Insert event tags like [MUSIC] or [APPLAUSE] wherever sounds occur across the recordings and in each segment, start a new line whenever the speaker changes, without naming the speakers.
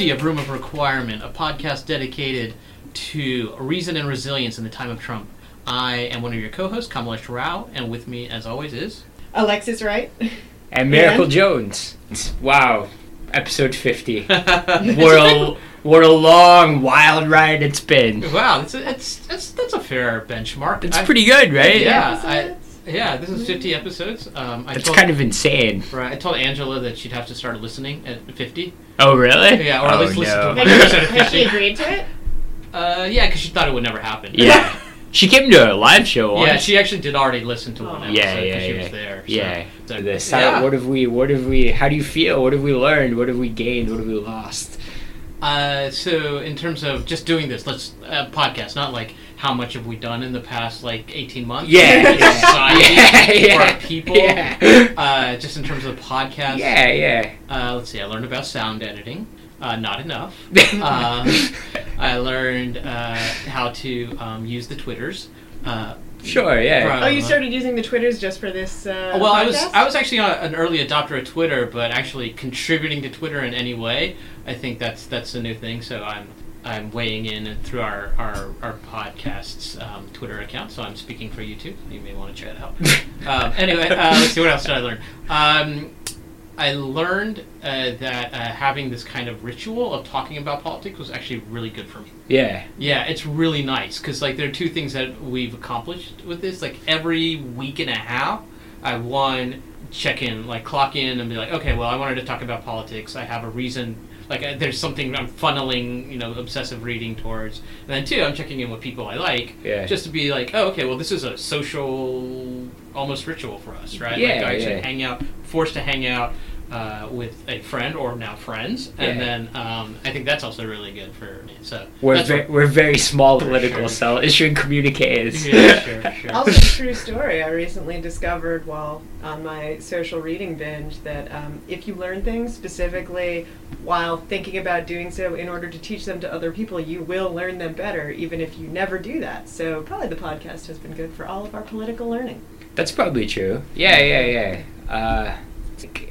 everyone, to episode 50 of Room of Requirement, a podcast dedicated to reason and resilience in the time of Trump. I am one of your co-hosts, Kamalesh Rao, and with me, as always, is
Alexis Wright.
And Miracle
Yeah.
Jones. Wow. Episode 50. [LAUGHS] what, a, what a long, wild ride it's been.
wow. That's a, it's, that's that's a fair benchmark.
It's
I-
pretty good, right?
Yeah, I,
Episodes?
Yeah. This is 50 episodes. Um, I
It's
told,
kind of insane.
right, I told Angela that she'd have to start listening at 50.
Oh, really?
Yeah, or at
oh,
least listen
no.
to
Has
Like I
she,
said,
has she
50.
agreed to it?
Uh, yeah, because she thought it would never happen.
Yeah. She came to a live show once.
Yeah, she actually did already listen to one
Oh.
episode
Yeah,
because
yeah,
she
yeah.
was there. so-
Yeah.
so-
This.
yeah.
What have we, what have we, how do you feel? What have we learned? What have we gained? What have we lost?
Uh, so in terms of just doing this, let's uh, podcast, not like how much have we done in the past like eighteen months?
Yeah, [LAUGHS] yeah,
society [LAUGHS]
yeah,
for
yeah,
our people.
Yeah.
Uh, just in terms of the podcast.
Yeah, yeah.
Uh, let's see. I learned about sound editing. Uh, not enough. [LAUGHS] um, I learned uh, how to um, use the Twitters. Uh,
Sure, yeah.
Right.
Oh, you started using the Twitters just for this uh,
well, I was? I was actually a, an early adopter of Twitter, but actually contributing to Twitter in any way, I think that's that's a new thing. So I'm I'm weighing in through our our, our podcast's um, Twitter account. So I'm speaking for you too. You may want to check it out. [LAUGHS] um, anyway, uh, let's see what else did I learn. Um, I learned uh, that uh, having this kind of ritual of talking about politics was actually really good for me.
Yeah.
Yeah, it's really nice because like there are two things that we've accomplished with this. Like every week and a half, I one check in, like clock in, and be like, okay, well, I wanted to talk about politics. I have a reason. Like uh, there's something I'm funneling, you know, obsessive reading towards. And then two, I'm checking in with people I like,
Yeah.
just to be like, oh, okay, well, this is a social, almost ritual for us, right?
Yeah,
like I
yeah.
hang out, forced to hang out. Uh, with a friend or now friends, and then um, I think that's also really good for me. So
We're,
that's
ve-
what-
we're very small political
sure.
cell issuing communiques.
Yeah, sure, sure. [LAUGHS]
Also, true story. I recently discovered while on my social reading binge that um, if you learn things specifically while thinking about doing so in order to teach them to other people, you will learn them better, even if you never do that. So, probably the podcast has been good for all of our political learning.
That's probably true. Yeah, yeah, yeah. Uh, it's like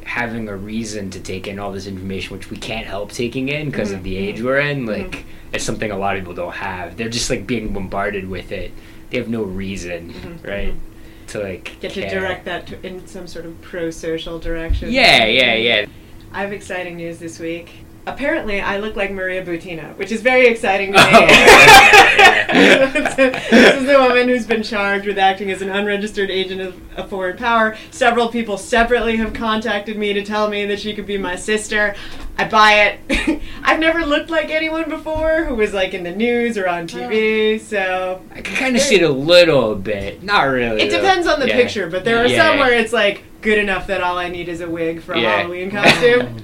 having a reason to take in all this information, which we can't help taking in because of the
Mhm,
age we're in, like, it's something a lot of people don't have. They're just like being bombarded with it. They have no reason,
Mhm,
right,
mhm.
to like
Get to direct that to, in some sort of pro social direction.
Yeah, yeah, yeah.
I have exciting news this week. Apparently, I look like Maria Butina, which is very exciting to [LAUGHS] me.
Oh, yeah. [LAUGHS]
this is the woman who's been charged with acting as an unregistered agent of a foreign power. Several people separately have contacted me to tell me that she could be my sister. I buy it. [LAUGHS] I've never looked like anyone before who was like in the news or on TV, so
I can kind of see it a little bit. Not really.
it
though.
depends on the
Yeah.
picture, but there are
Yeah.
some where it's like good enough that all I need is a wig for a
Yeah.
Halloween costume.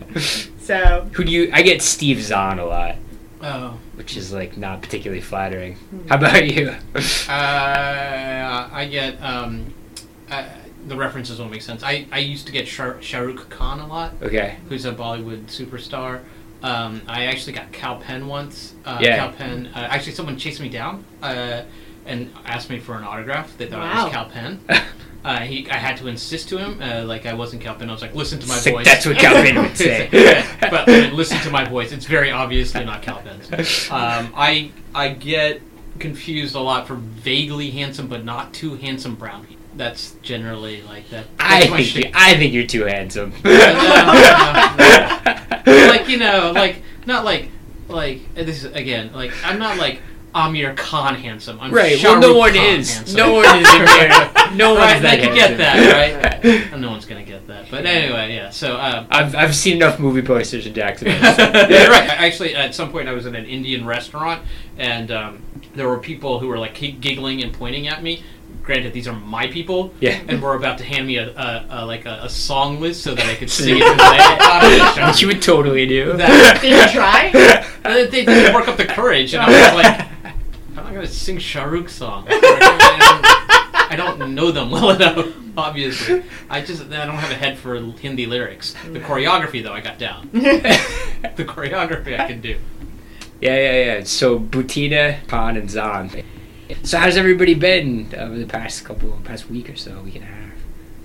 So
Who do you? I get Steve Zahn a lot,
Oh,
which is like not particularly flattering. How about you?
uh, I get um, uh, the references won't make sense. I, I used to get Shah, Shah Khan a lot,
okay.
who's a Bollywood superstar. Um, I actually got Kal Penn once. Uh,
Yeah.
Kal Penn. Uh, actually, someone chased me down uh, and asked me for an autograph. They thought I
Wow.
was Kal Penn. [LAUGHS] Uh, he, I had to insist to him, uh, like I wasn't Calvin. I was like, listen to my voice.
that's what Calvin would say. [LAUGHS]
But like, listen to my voice. It's very obviously not Kal Penn's. Um, I I get confused a lot for vaguely handsome but not too handsome brown people. That's generally like that.
I think you, I think you're too handsome.
No, no, no. [LAUGHS] like you know, like not like like this is again like I'm not like Aamir Khan handsome. I'm
right.
Shah
Well, no
Rukh
one
Khan
is.
handsome.
No one is in there. [LAUGHS] No one's
right,
that
they can get that right. [LAUGHS] No one's gonna get that. But anyway, yeah. So. Um,
I've I've seen enough movie posters in Jacksonville.
yeah, right. Actually, at some point, I was in an Indian restaurant, and um, there were people who were like giggling and pointing at me. Granted, these are my people,
Yeah.
and were about to hand me a, a, a like a, a song list so that I could sing it. [LAUGHS] to.
Which you would totally do.
That-
Did you try?
And they didn't work up the courage, and I was like, "I'm not gonna sing Shah Rukh song. [LAUGHS] I don't know them well [LAUGHS] enough, obviously. I just I don't have a head for Hindi lyrics. The choreography, though, I got down. [LAUGHS] The choreography I can do.
Yeah, yeah, yeah. So Butina, Khan, and Zahn. So how's everybody been over the past couple, past week or so, week and a half?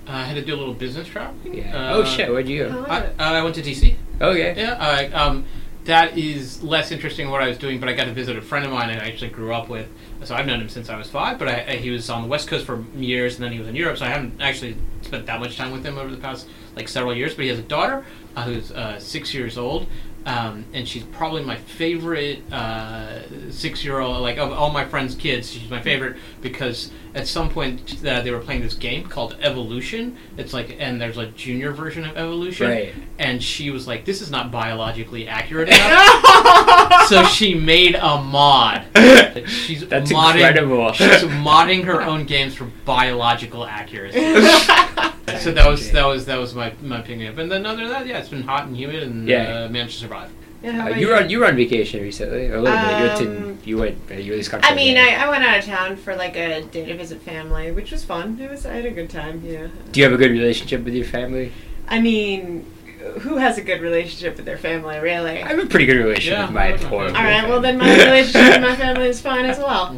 Uh, I had to do a little business traveling.
Yeah.
Uh,
oh shit, where'd you go?
I, uh, I went to DC.
Okay.
Yeah, uh, um, that is less interesting than what I was doing, but I got to visit a friend of mine I actually grew up with. So I've known him since I was five, but I, I, he was on the West Coast for years, and then he was in Europe. So I haven't actually spent that much time with him over the past like several years. But he has a daughter uh, who's uh, six years old, um, and she's probably my favorite uh, six-year-old. Like of all my friends' kids, she's my favorite because at some point uh, they were playing this game called Evolution. It's like, and there's a junior version of Evolution,
Right.
and she was like, "This is not biologically accurate [LAUGHS] enough." so she made a mod. She's
That's
modding,
incredible.
She's modding her own games for biological accuracy. [LAUGHS] [LAUGHS] so that was that was that was my my picking up. And then other than that, yeah, it's been hot and humid and
Yeah.
uh, managed to survive.
Yeah,
Uh, you were on you were on vacation recently, a little bit. You went
Um,
to you went uh, you at least got.
I mean, I, I went out of town for like a day to visit family, which was fun. It was I had a good time. Yeah.
Do you have a good relationship with your family?
I mean, who has a good relationship with their family, really?
I have a pretty good relationship
Yeah,
with my
I like my
poor.
All right. Well, then my [LAUGHS] relationship with my family is fine as well. [LAUGHS]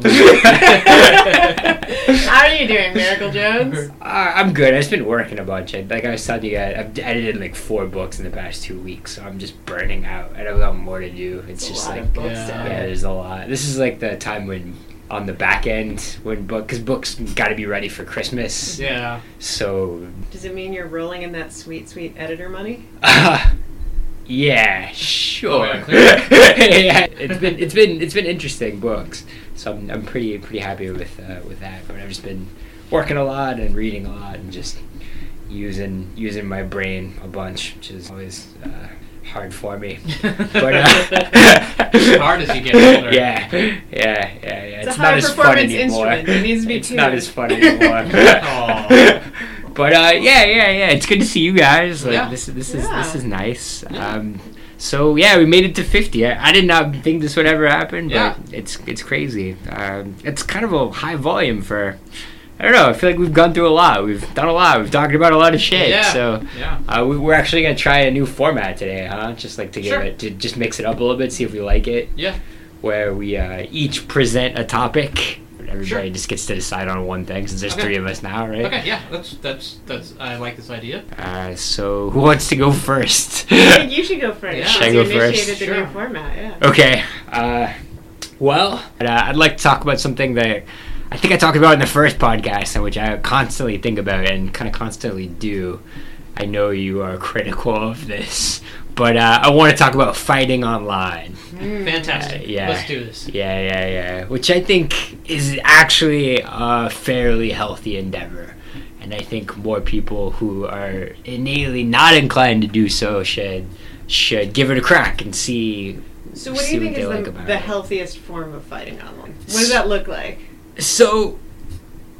How are you doing, Miracle Jones?
Uh, I'm good. I've just been working a bunch. I, like I was telling you guys, I've edited like four books in the past two weeks, so I'm just burning out. I don't have a lot more to do. It's
It's a
just
lot
like
of books
yeah.
yeah, there's a lot. This is like the time when on the back end when book because books got to be ready for Christmas.
Yeah.
So
Does it mean you're rolling in that sweet, sweet editor money?
uh, [LAUGHS] yeah, sure.
Oh, yeah, [LAUGHS]
yeah, it's been it's been it's been interesting books. So I'm, I'm pretty pretty happy with uh, with that. But I've just been working a lot and reading a lot and just using using my brain a bunch, which is always uh, hard for me. [LAUGHS] But uh, [LAUGHS]
hard as you get older.
Yeah, yeah, yeah, yeah.
It's a
not as fun anymore.
instrument. It needs to be
it's not as fun anymore. [LAUGHS] But uh, yeah, yeah, yeah. It's good to see you guys. Like
Yeah.
this, this is
Yeah.
this is nice.
Yeah.
Um, so yeah, we made it to fifty. I, I did not think this would ever happen, but
Yeah.
it's it's crazy. Um, it's kind of a high volume for. I don't know. I feel like we've gone through a lot. We've done a lot. We've talked about a lot of shit.
Yeah.
So
Yeah.
uh, we, we're actually gonna try a new format today, huh? Just like to give
Sure.
it to just mix it up a little bit, see if we like it
Yeah.
where we uh, each present a topic. Everybody
Sure.
just gets to decide on one thing since there's
Okay.
three of us now, right?
Okay. Yeah. That's that's that's. I like this idea.
Uh, so [LAUGHS] who wants to go first?
I think [LAUGHS] you should go first.
Yeah. Should I
you
go first?
initiated the
Sure.
new format, yeah.
okay. Uh, well, uh, I'd like to talk about something that I think I talked about in the first podcast, which I constantly think about and kind of constantly do. I know you are critical of this, but uh, I want to talk about fighting online.
Mm.
Fantastic.
Uh, yeah.
Let's do this.
Yeah, yeah, yeah. Which I think is actually a fairly healthy endeavor. And I think more people who are innately not inclined to do so should should give it a crack and see.
So, what do you think is
like
the, the healthiest form of fighting online? What does that look like?
So,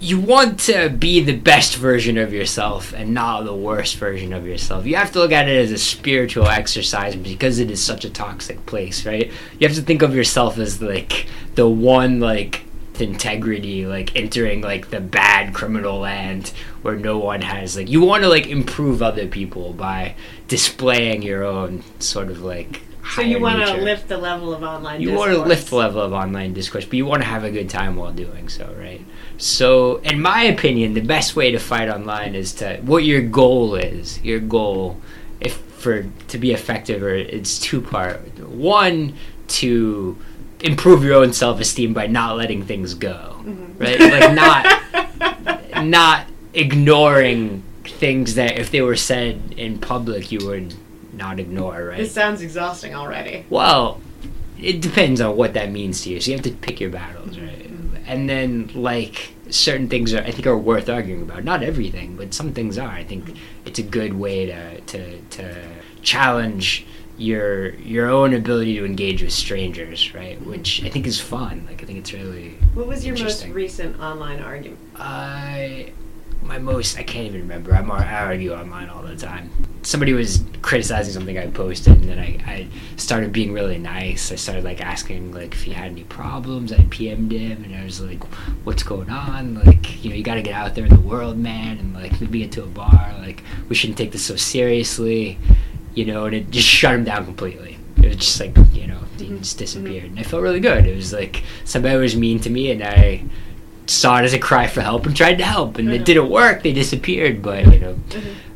you want to be the best version of yourself and not the worst version of yourself. You have to look at it as a spiritual exercise because it is such a toxic place, right? You have to think of yourself as like the one like integrity like entering like the bad criminal land where no one has like you want to like improve other people by displaying your own sort of like
So, you want to lift the level of online
you want to lift the level of online discourse, but you want to have a good time while doing so, right? So, in my opinion, the best way to fight online is to what your goal is. Your goal, if for to be effective, or it's two part. One to improve your own self esteem by not letting things go,
Mhm.
right? Like [LAUGHS] not not ignoring things that if they were said in public you would not ignore, right?
This sounds exhausting already.
Well, it depends on what that means to you. So you have to pick your battles, right?
Mhm.
And then like certain things are I think are worth arguing about. Not everything, but some things are. I think it's a good way to to to challenge your your own ability to engage with strangers, right? Which I think is fun. Like I think it's really
What was your most recent online argument?
I my most I can't even remember. I'm I argue online all the time. Somebody was criticizing something I posted, and then I, I started being really nice. I started like asking like if he had any problems. I PM'd him, and I was like, "What's going on? Like, you know, you got to get out there in the world, man, and like maybe get to a bar. Like, we shouldn't take this so seriously, you know." And it just shut him down completely. It was just like you know, he
Mhm.
just disappeared, and I felt really good. It was like somebody was mean to me, and I saw it as a cry for help and tried to help and it
Mhm.
didn't work they disappeared but you know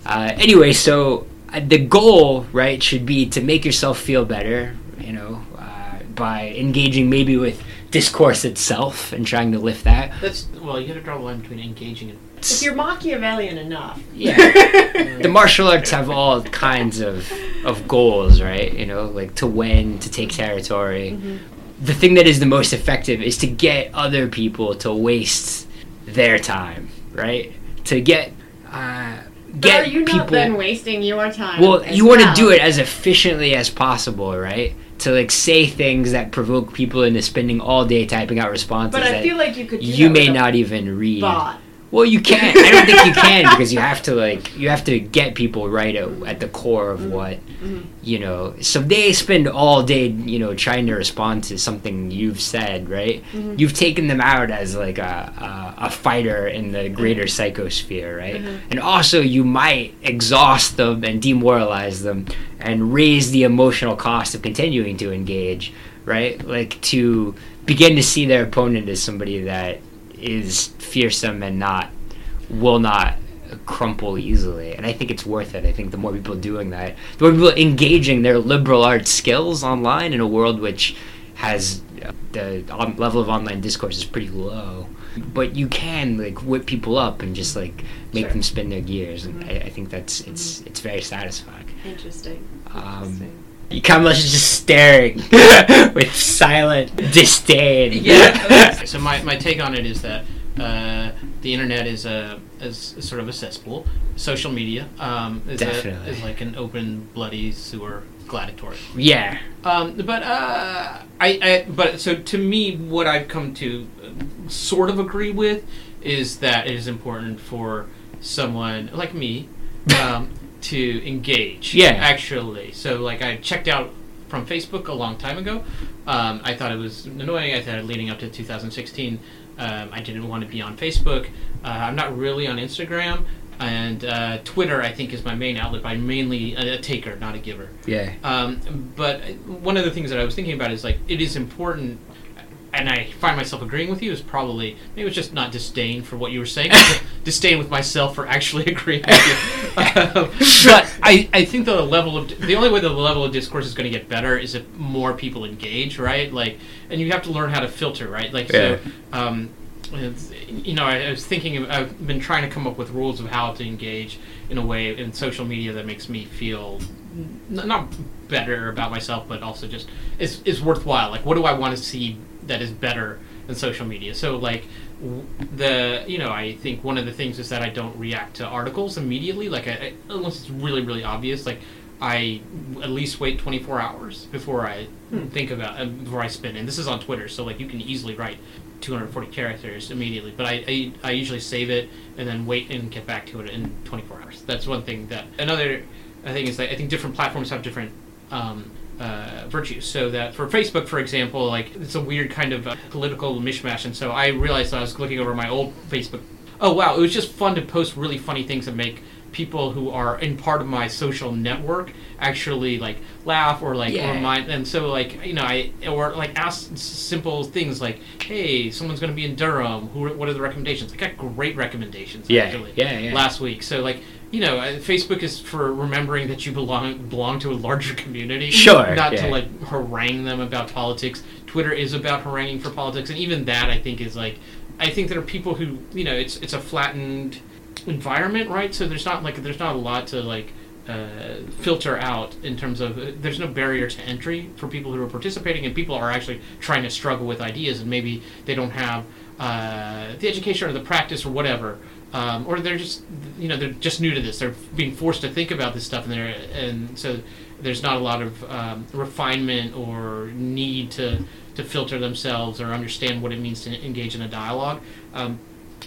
uh, anyway so uh, the goal, right, should be to make yourself feel better. You know, uh, by engaging maybe with discourse itself and trying to lift that.
That's well, you got to draw the line between engaging and.
If you're Machiavellian enough.
Yeah. [LAUGHS] the martial arts have all kinds of of goals, right? You know, like to win, to take territory.
Mhm.
The thing that is the most effective is to get other people to waste their time, right? To get uh,
But
get
are you
people.
not then wasting your time?
well, you want to do it as efficiently as possible, right? To like say things that provoke people into spending all day typing out responses
But I
that
feel like you could.
You may not even read.
Bot.
Well, you can't. I don't think you can because you have to like you have to get people right at, at the core of what
Mhm.
you know. So they spend all day, you know, trying to respond to something you've said, right?
Mhm.
You've taken them out as like a a, a fighter in the greater psychosphere, right?
Mhm.
And also, you might exhaust them and demoralize them and raise the emotional cost of continuing to engage, right? Like to begin to see their opponent as somebody that is fearsome and not will not crumple easily and i think it's worth it i think the more people doing that the more people engaging their liberal arts skills online in a world which has uh, the on- level of online discourse is pretty low but you can like whip people up and just like make
Sure.
them spin their gears and
Mhm.
I, I think that's it's it's very satisfying
Interesting.
um,
Interesting.
Kamalesh just staring [LAUGHS] with silent disdain.
Yeah. [LAUGHS] so my, my take on it is that uh, the internet is a is sort of a cesspool. Social media um, is, a, is like an open, bloody sewer gladiatorium.
yeah.
Um, but uh, I, I but so to me, what I've come to uh, sort of agree with is that it is important for someone like me um, [LAUGHS] to engage.
Yeah.
actually. So like I checked out from Facebook a long time ago. Um, I thought it was annoying. I thought leading up to 2016, um, I didn't want to be on Facebook. Uh, I'm not really on Instagram. And uh, Twitter, I think, is my main outlet. But I'm mainly a, a taker, not a giver.
Yeah.
Um, but one of the things that I was thinking about is like it is important, and I find myself agreeing with you. Is probably maybe it was just not disdain for what you were saying, [LAUGHS] disdain with myself for actually [LAUGHS] agreeing with you. Um, [LAUGHS] but I, I think the level of the only way the level of discourse is going to get better is if more people engage, right? Like, and you have to learn how to filter, right? Like, so. Um, you know, I, I was thinking, of, I've been trying to come up with rules of how to engage in a way in social media that makes me feel not better about myself, but also just is is worthwhile. Like, what do I want to see that is better than social media? So, like, w- the you know, I think one of the things is that I don't react to articles immediately. Like, I, I, unless it's really really obvious. Like, I at least wait 24 hours before I
Hmm.
think about uh, before I spin. And this is on Twitter, so like you can easily write 240 characters immediately. But I, I, I usually save it and then wait and get back to it in 24 hours. That's one thing that another thing is that I think different platforms have different um, uh, virtues. So that for Facebook, for example, like it's a weird kind of uh, political mishmash. And so I realized I was looking over my old Facebook. Oh wow, it was just fun to post really funny things that make people who are in part of my social network actually like laugh or like
Yeah.
remind and so like you know I or like ask simple things like hey someone's going to be in Durham who what are the recommendations I got great recommendations
Yeah,
actually
yeah, yeah.
last week so like you know uh, Facebook is for remembering that you belong belong to a larger community
Sure,
not
yeah.
to like harangue them about politics Twitter is about haranguing for politics and even that I think is like I think there are people who you know it's it's a flattened environment, right? So there's not like there's not a lot to like uh, filter out in terms of uh, there's no barrier to entry for people who are participating, and people are actually trying to struggle with ideas, and maybe they don't have uh, the education or the practice or whatever. Um, or they're just, you know, they're just new to this. They're being forced to think about this stuff, and they're, and so there's not a lot of um, refinement or need to to filter themselves or understand what it means to engage in a dialogue. Um,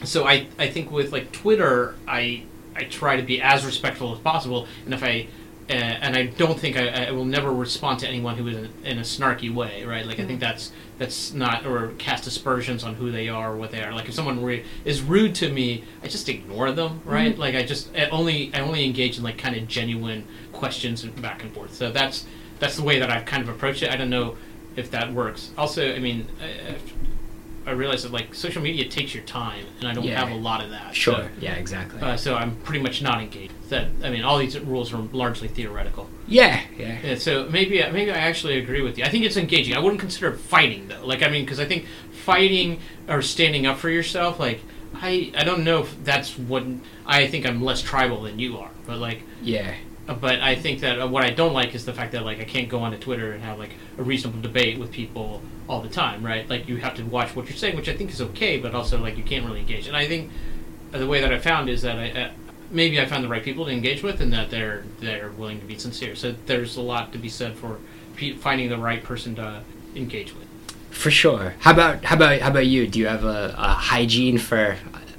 so I, I think with like Twitter, I I try to be as respectful as possible, and if I Uh, and I don't think I, I will never respond to anyone who is in, in a snarky way, right? Like I think hmm. that's that's not or cast aspersions on who they are or what they are. Like if someone re- is rude to me, I just ignore them, hmm. right? Like I just I only I only engage in like kind of genuine questions and back and forth. So that's that's the way that I've kind of approached it. I don't know if that works. Also, I mean. I realized that like social media takes your time, and I don't
Yeah.
have a lot of that.
Sure.
So,
yeah. Exactly.
uh, so I'm pretty much not engaged. That I mean, all these rules are largely theoretical.
yeah. Yeah.
Yeah, so maybe maybe I actually agree with you. I think it's engaging. I wouldn't consider fighting though. Like I mean, because I think fighting or standing up for yourself, like I I don't know if that's what I think I'm less tribal than you are, but like.
Yeah.
But I think that uh, what I don't like is the fact that like I can't go onto Twitter and have like a reasonable debate with people all the time, right? Like you have to watch what you're saying, which I think is okay, but also like you can't really engage. And I think the way that I found is that I uh, maybe I found the right people to engage with, and that they're they're willing to be sincere. So there's a lot to be said for pe- finding the right person to engage with.
For sure. How about how about how about you? Do you have a, a hygiene for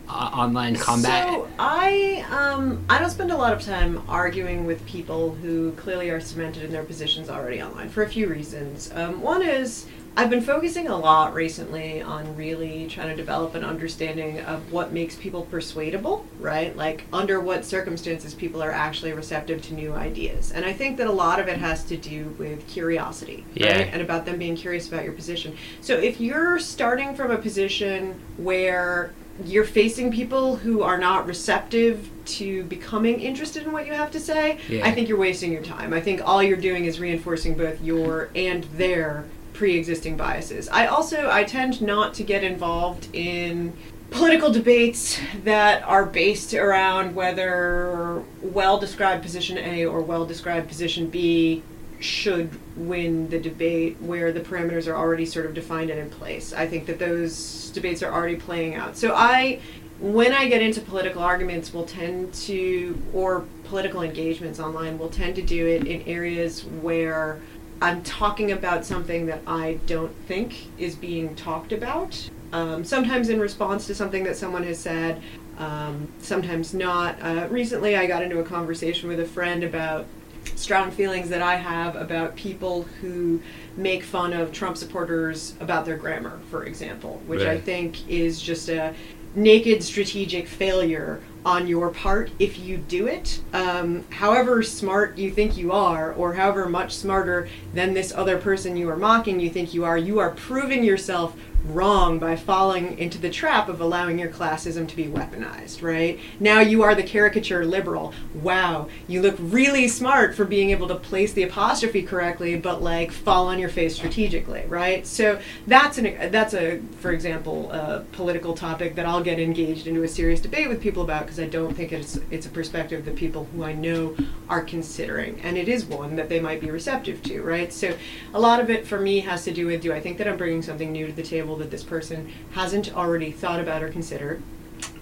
online combat?
So I um I don't spend a lot of time arguing with people who clearly are cemented in their positions already online for a few reasons. Um, one is I've been focusing a lot recently on really trying to develop an understanding of what makes people persuadable, right? Like under what circumstances people are actually receptive to new ideas. And I think that a lot of it has to do with curiosity,
Yeah.
right? And about them being curious about your position. So if you're starting from a position where you're facing people who are not receptive to becoming interested in what you have to say,
Yeah.
I think you're wasting your time. I think all you're doing is reinforcing both your and their pre-existing biases. I also I tend not to get involved in political debates that are based around whether well-described position A or well-described position B should win the debate where the parameters are already sort of defined and in place. I think that those debates are already playing out. So I when I get into political arguments will tend to or political engagements online will tend to do it in areas where I'm talking about something that I don't think is being talked about. Um, sometimes in response to something that someone has said, um, sometimes not. Uh, recently, I got into a conversation with a friend about strong feelings that I have about people who make fun of Trump supporters about their grammar, for example, which I think is just a naked strategic failure on your part if you do it. Um, however smart you think you are, or however much smarter than this other person you are mocking you think you are, you are proving yourself wrong by falling into the trap of allowing your classism to be weaponized, right? Now you are the caricature liberal. Wow, you look really smart for being able to place the apostrophe correctly, but like fall on your face strategically, right? So that's an that's a, for example, a political topic that I'll get engaged into a serious debate with people about because I don't think it's it's a perspective that people who I know are considering, and it is one that they might be receptive to, right? So a lot of it for me has to do with do I think that I'm bringing something new to the table that this person hasn't already thought about or considered?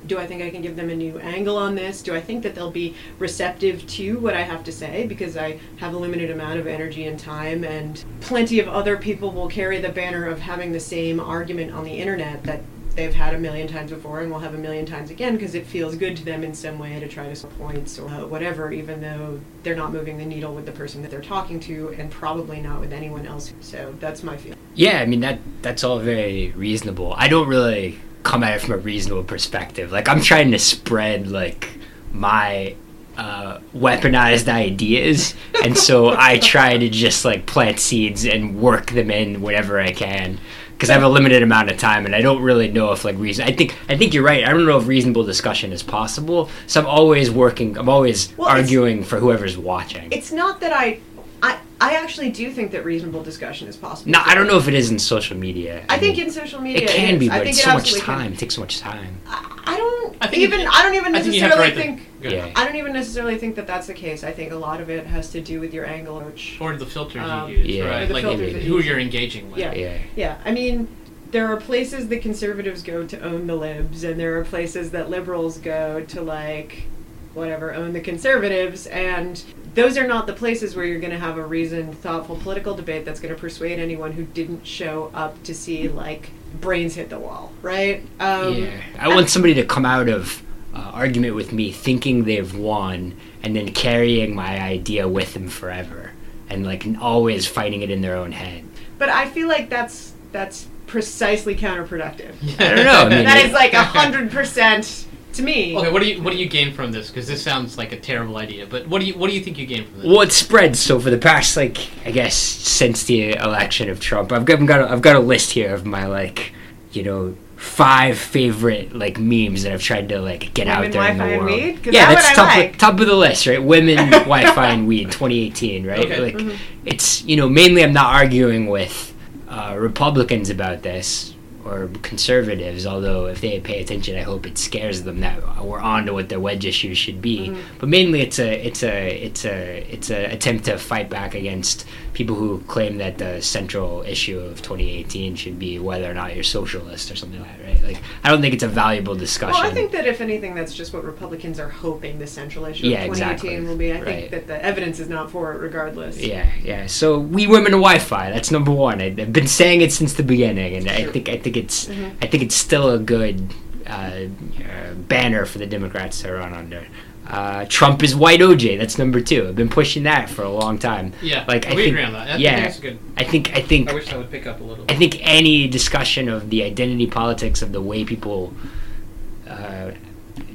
Do I think I can give them a new angle on this? Do I think that they'll be receptive to what I have to say because I have a limited amount of energy and time, and plenty of other people will carry the banner of having the same argument on the internet that they've had a million times before and will have a million times again because it feels good to them in some way to try to score points or whatever, even though they're not moving the needle with the person that they're talking to and probably not with anyone else. So that's my feeling.
Yeah, I mean that that's all very reasonable. I don't really come at it from a reasonable perspective. Like I'm trying to spread like my uh, weaponized ideas, and so I try to just like plant seeds and work them in whenever I can. Because I have a limited amount of time, and I don't really know if like reason. I think I think you're right. I don't know if reasonable discussion is possible. So I'm always working. I'm always
Well,
arguing for whoever's watching.
It's not that I, I, I actually do think that reasonable discussion is possible.
No, I don't know if it is in social media.
I think
mean,
in social media
it can
is.
be,
I
but
think
it's
it
so much
absolutely can.
time. It takes so much time.
I, I don't
I think
even.
you-
I don't even
I think you
necessarily
the-
think.
Yeah.
I don't even necessarily think that that's the case. I think a lot of it has to do with your angle, which
Or the filters
Um,
you use,
Yeah.
right?
Or the
like
filters that
who
you
you're engaging with.
Yeah.
Yeah.
Yeah, I mean, there are places that conservatives go to own the libs, and there are places that liberals go to like, whatever, own the conservatives, and those are not the places where you're going to have a reasoned, thoughtful political debate that's going to persuade anyone who didn't show up to see like brains hit the wall, right? Um,
yeah. I want somebody to come out of uh, argument with me thinking they've won and then carrying my idea with them forever and like always fighting it in their own head.
But I feel like that's that's precisely counterproductive.
I don't know. I [LAUGHS] mean,
That is like [LAUGHS] a hundred percent to me.
Okay, what do you what do you gain from this? Because this sounds like a terrible idea. But what do you what do you think you gain from this?
Well, it spreads. So for the past, like, I guess since the election of Trump, I've got, I've got, a, I've got a list here of my like you know, five favorite like memes that I've tried to like get out
Women,
there in the
Wi-Fi, and
world.
weed? 'Cause
Yeah,
that
that's top
like.
of, top of the list, right? Women, [LAUGHS] Wi-Fi, and weed, 2018, right?
Okay.
Like,
Mhm.
it's you know mainly I'm not arguing with uh, Republicans about this or conservatives, although if they pay attention, I hope it scares them that we're on to what their wedge issues should be.
Mhm.
But mainly, it's a it's a it's a it's a attempt to fight back against people who claim that the central issue of 2018 should be whether or not you're socialist or something like that, right? Like, I don't think it's a valuable discussion.
Well, I think that if anything, that's just what Republicans are hoping the central issue
Yeah,
of 2018
exactly.
will be. I
Right.
think that the evidence is not for it, regardless.
Yeah, yeah. So we women and Wi-Fi. That's number one. I, I've been saying it since the beginning, and I think I think it's
Mhm.
I think it's still a good uh, uh, banner for the Democrats to run under. Uh, Trump is white OJ. That's number two. I've been pushing that for a long time.
Yeah,
Like, I
we
think-
agree on that. I
yeah.
think that's good.
I think I think
I wish that would pick up a little.
I think any discussion of the identity politics of the way people uh,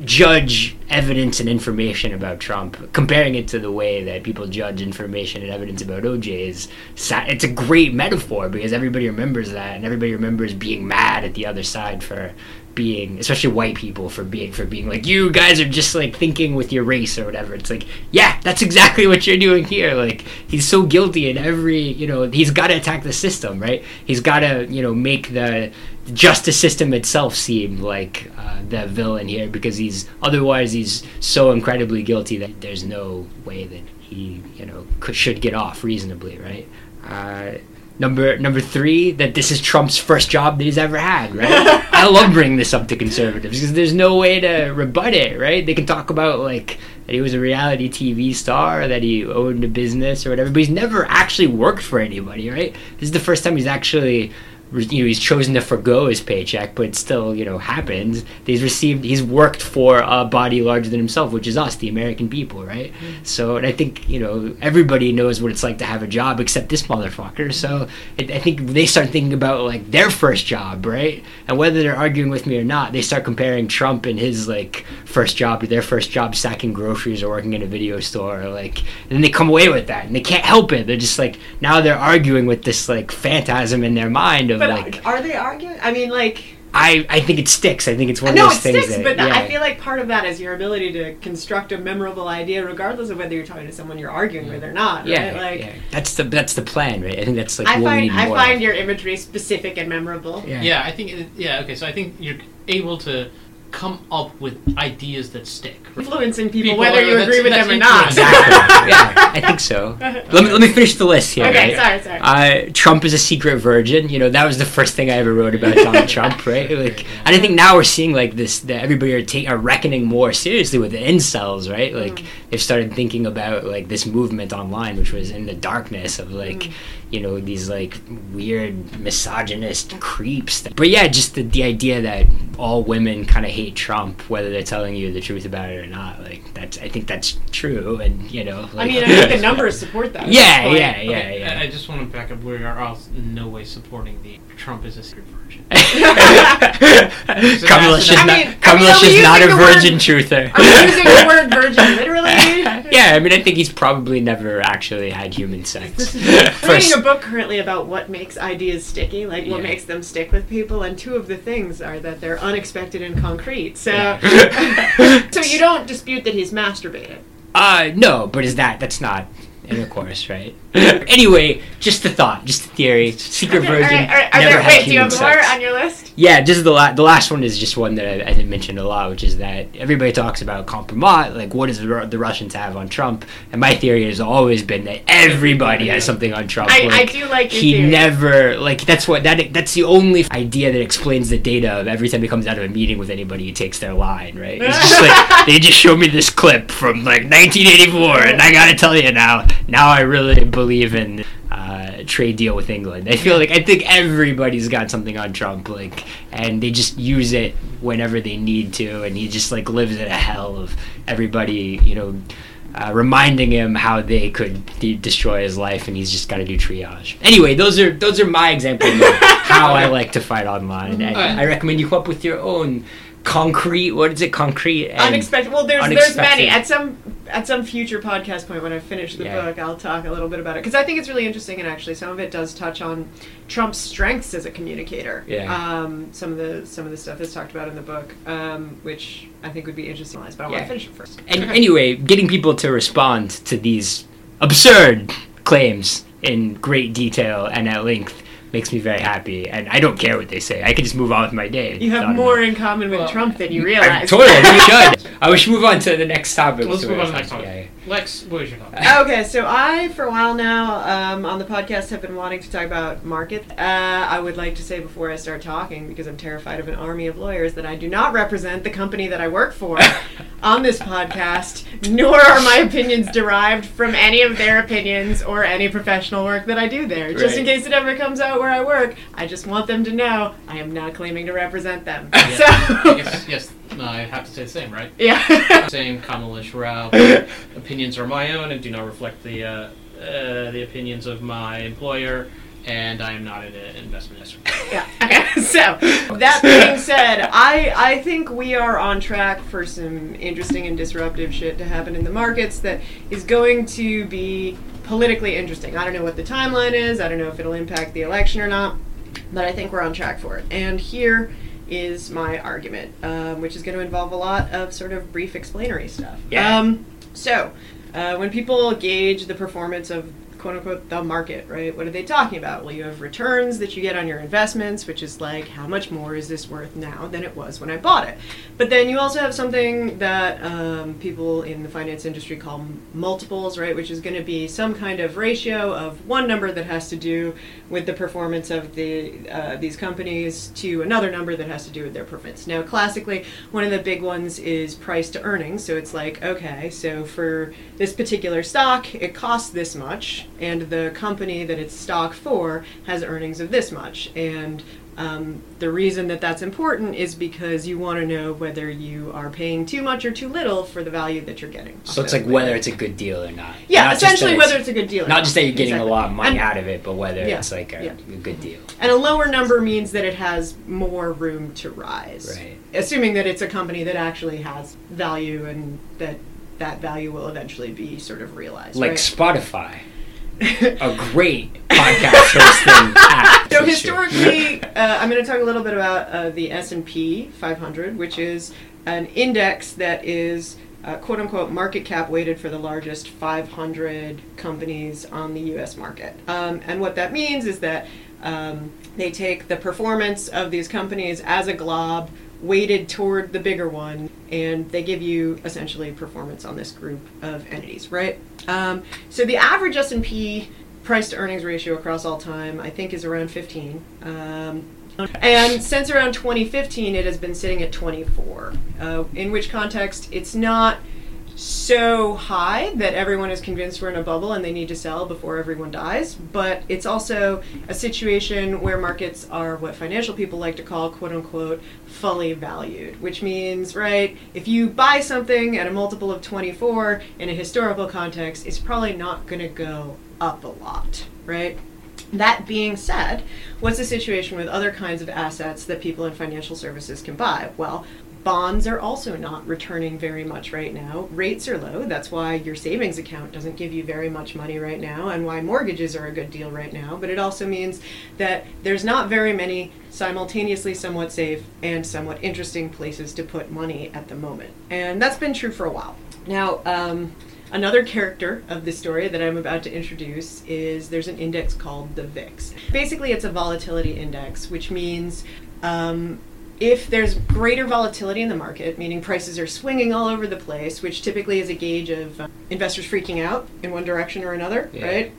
judge evidence and information about Trump, comparing it to the way that people judge information and evidence about OJ is it's a great metaphor because everybody remembers that and everybody remembers being mad at the other side for being especially white people for being for being like you guys are just like thinking with your race or whatever. It's like yeah that's exactly what you're doing here. Like he's so guilty in every you know he's got to attack the system right? He's got to you know make the justice system itself seem like uh, the villain here because he's otherwise he's so incredibly guilty that there's no way that he you know could, should get off reasonably right? Uh, number number three that this is Trump's first job that he's ever had right? [LAUGHS] I love bringing this up to conservatives because there's no way to rebut it right? They can talk about like that he was a reality TV star that he owned a business or whatever but he's never actually worked for anybody right? This is the first time he's actually you know he's chosen to forego his paycheck but still you know happens. He's received he's worked for a body larger than himself which is us the american people right? Mm-hmm. So and i think you know everybody knows what it's like to have a job except this motherfucker. So it, i think they start thinking about like their first job right? And whether they're arguing with me or not they start comparing trump and his like first job to their first job sacking groceries or working in a video store or, like and then they come away with that and they can't help it. They're just like now they're arguing with this like phantasm in their mind of
But
like
are they arguing? I mean, like,
I, I think it sticks. I think it's one
no,
of
it
those things
sticks,
that
but
yeah.
I feel like part of that is your ability to construct a memorable idea, regardless of whether you're talking to someone you're arguing with or not.
yeah,
right? Like,
yeah. That's the that's the plan, right? I think that's like
I
what we
find
need
I
more
find
of.
your imagery specific and memorable.
yeah.
Yeah, I think. It, yeah, okay. So I think you're able to come up with ideas that stick.
Influencing people,
People
whether you agree with them or not.
Exactly. yeah, I think so. [LAUGHS] Let me let me finish the list here.
Okay,
right?
sorry, sorry.
Uh, Trump is a secret virgin. You know that was the first thing I ever wrote about Donald [LAUGHS] Trump, right? Like, and I think now we're seeing like this that everybody are taking are reckoning more seriously with the incels, right? Like
Mm.
they've started thinking about like this movement online, which was in the darkness of like,
Mm.
You know, these like weird misogynist creeps. But yeah, just the, the idea that all women kind of hate Trump, whether they're telling you the truth about it or not. Like that's I think that's true, and you know,
I
like,
mean, I think the [LAUGHS] numbers support that.
yeah, yeah, yeah,
Okay,
yeah.
I I just want to back up. We are all in no way supporting the Trump is a secret virgin. [LAUGHS]
Kamalesh just
I
not,
mean, are we-
Kamalesh
are we
just not a
using the word-
virgin truther.
Are we using the word virgin literally? [LAUGHS]
yeah, I mean, I think he's probably never actually had human sex.
This is [LAUGHS] I'm reading a book currently about what makes ideas sticky, like what
Yeah.
makes them stick with people, and two of the things are that they're unexpected and concrete. So,
Yeah.
so you don't dispute that he's masturbated.
Uh, no, but is that that's not intercourse, right? [LAUGHS] anyway, just a thought, just a theory. Secret
Okay,
virgin.
Are, are, are
never
there, wait, do you have more
sex.
on your list?
Yeah, just the la- the last one is just one that I, I didn't mention a lot, which is that everybody talks about compromat, like what does the, the Russians have on Trump? And my theory has always been that everybody has something on Trump.
I, I do like
he
theory.
never like that's what that that's the only idea that explains the data of every time he comes out of a meeting with anybody he takes their line right it's just like [LAUGHS] they just showed me this clip from like 1984 and i gotta tell you now now i really believe in uh, trade deal with england i feel like i think everybody's got something on trump like and they just use it whenever they need to and he just like lives in a hell of everybody you know uh, reminding him how they could de- destroy his life, and he's just got to do triage. Anyway, those are those are my examples of [LAUGHS] how I like to fight online. And
Alright.
I recommend you come up with your own concrete. What is it? Concrete. And
unexpected. Well, there's
unexpected.
there's many. At some at some future podcast point when I finish the
Yeah.
book, I'll talk a little bit about it because I think it's really interesting and actually some of it does touch on Trump's strengths as a communicator.
Yeah.
Um, some of the some of the stuff that's talked about in the book, um, which I think would be interesting. But I want to finish it first.
And anyway, getting people to respond to these absurd claims in great detail and at length makes me very happy. And I don't care what they say. I can just move on with my day.
You have more
about
in common with
Well,
Trump than you realize.
I totally we [LAUGHS] should. I wish we move on to the next topic.
Let's
so
move
we
on to the next topic.
Yeah, yeah.
Lex, what is your topic? [LAUGHS]
Okay, so I, for a while now, um, on the podcast, have been wanting to talk about market. Uh, I would like to say before I start talking, because I'm terrified of an army of lawyers, that I do not represent the company that I work for [LAUGHS] on this podcast, nor are my opinions derived from any of their opinions or any professional work that I do there. Just in case it ever comes out where I work, I just want them to know I am not claiming to represent them.
Yeah.
So,
yes, yes, no, I have to say the same, right? [LAUGHS]
yeah.
Same, Kamalesh Rao. Opinions are my own and do not reflect the uh, uh, the opinions of my employer, and I am not an investment expert. [LAUGHS]
Yeah. Okay. [LAUGHS] So that being said, I I think we are on track for some interesting and disruptive shit to happen in the markets that is going to be politically interesting. I don't know what the timeline is. I don't know if it'll impact the election or not, but I think we're on track for it. And here is my argument, um, which is going to involve a lot of sort of brief explanatory stuff.
Yeah.
Um, so, uh, when people gauge the performance of quote unquote the market, right? What are they talking about? Well, you have returns that you get on your investments, which is like how much more is this worth now than it was when I bought it. But then you also have something that um, people in the finance industry call multiples, right? Which is going to be some kind of ratio of one number that has to do with the performance of the uh, these companies to another number that has to do with their performance. Now, classically, one of the big ones is price to earnings. So it's like, okay, so for this particular stock, it costs this much, and the company that it's stock for has earnings of this much. And um, the reason that that's important is because you want to know whether you are paying too much or too little for the value that you're getting.
So it's like whether it's a good deal or not.
yeah,
Not
essentially
it's-
whether it's a good deal. or
Not just that you're getting
Exactly.
a lot of money
And-
out of it, but whether
Yeah,
it's like a,
yeah.
a good deal.
And a lower number means that it has more room to rise.
Right.
Assuming that it's a company that actually has value and that that value will eventually be sort of realized.
Like
right?
Spotify, a great podcast hosting app.
So historically, uh, I'm going to talk a little bit about uh, the S&P 500, which is an index that is uh, quote unquote market cap weighted for the largest 500 companies on the U.S. market. Um, and what that means is that um, they take the performance of these companies as a glob weighted toward the bigger one and they give you essentially performance on this group of entities right um, so the average s&p price to earnings ratio across all time i think is around 15 um, and since around 2015 it has been sitting at 24 uh, in which context it's not so high that everyone is convinced we're in a bubble and they need to sell before everyone dies. But it's also a situation where markets are what financial people like to call, quote unquote, fully valued, which means, right, if you buy something at a multiple of 24 in a historical context, it's probably not going to go up a lot, right? That being said, what's the situation with other kinds of assets that people in financial services can buy? Well, bonds are also not returning very much right now. Rates are low. That's why your savings account doesn't give you very much money right now, and why mortgages are a good deal right now. But it also means that there's not very many simultaneously somewhat safe and somewhat interesting places to put money at the moment. And that's been true for a while. Now, um, Another character of the story that I'm about to introduce is there's an index called the VIX. Basically, it's a volatility index, which means um, if there's greater volatility in the market, meaning prices are swinging all over the place, which typically is a gauge of uh, investors freaking out in one direction or another,
Yeah.
right?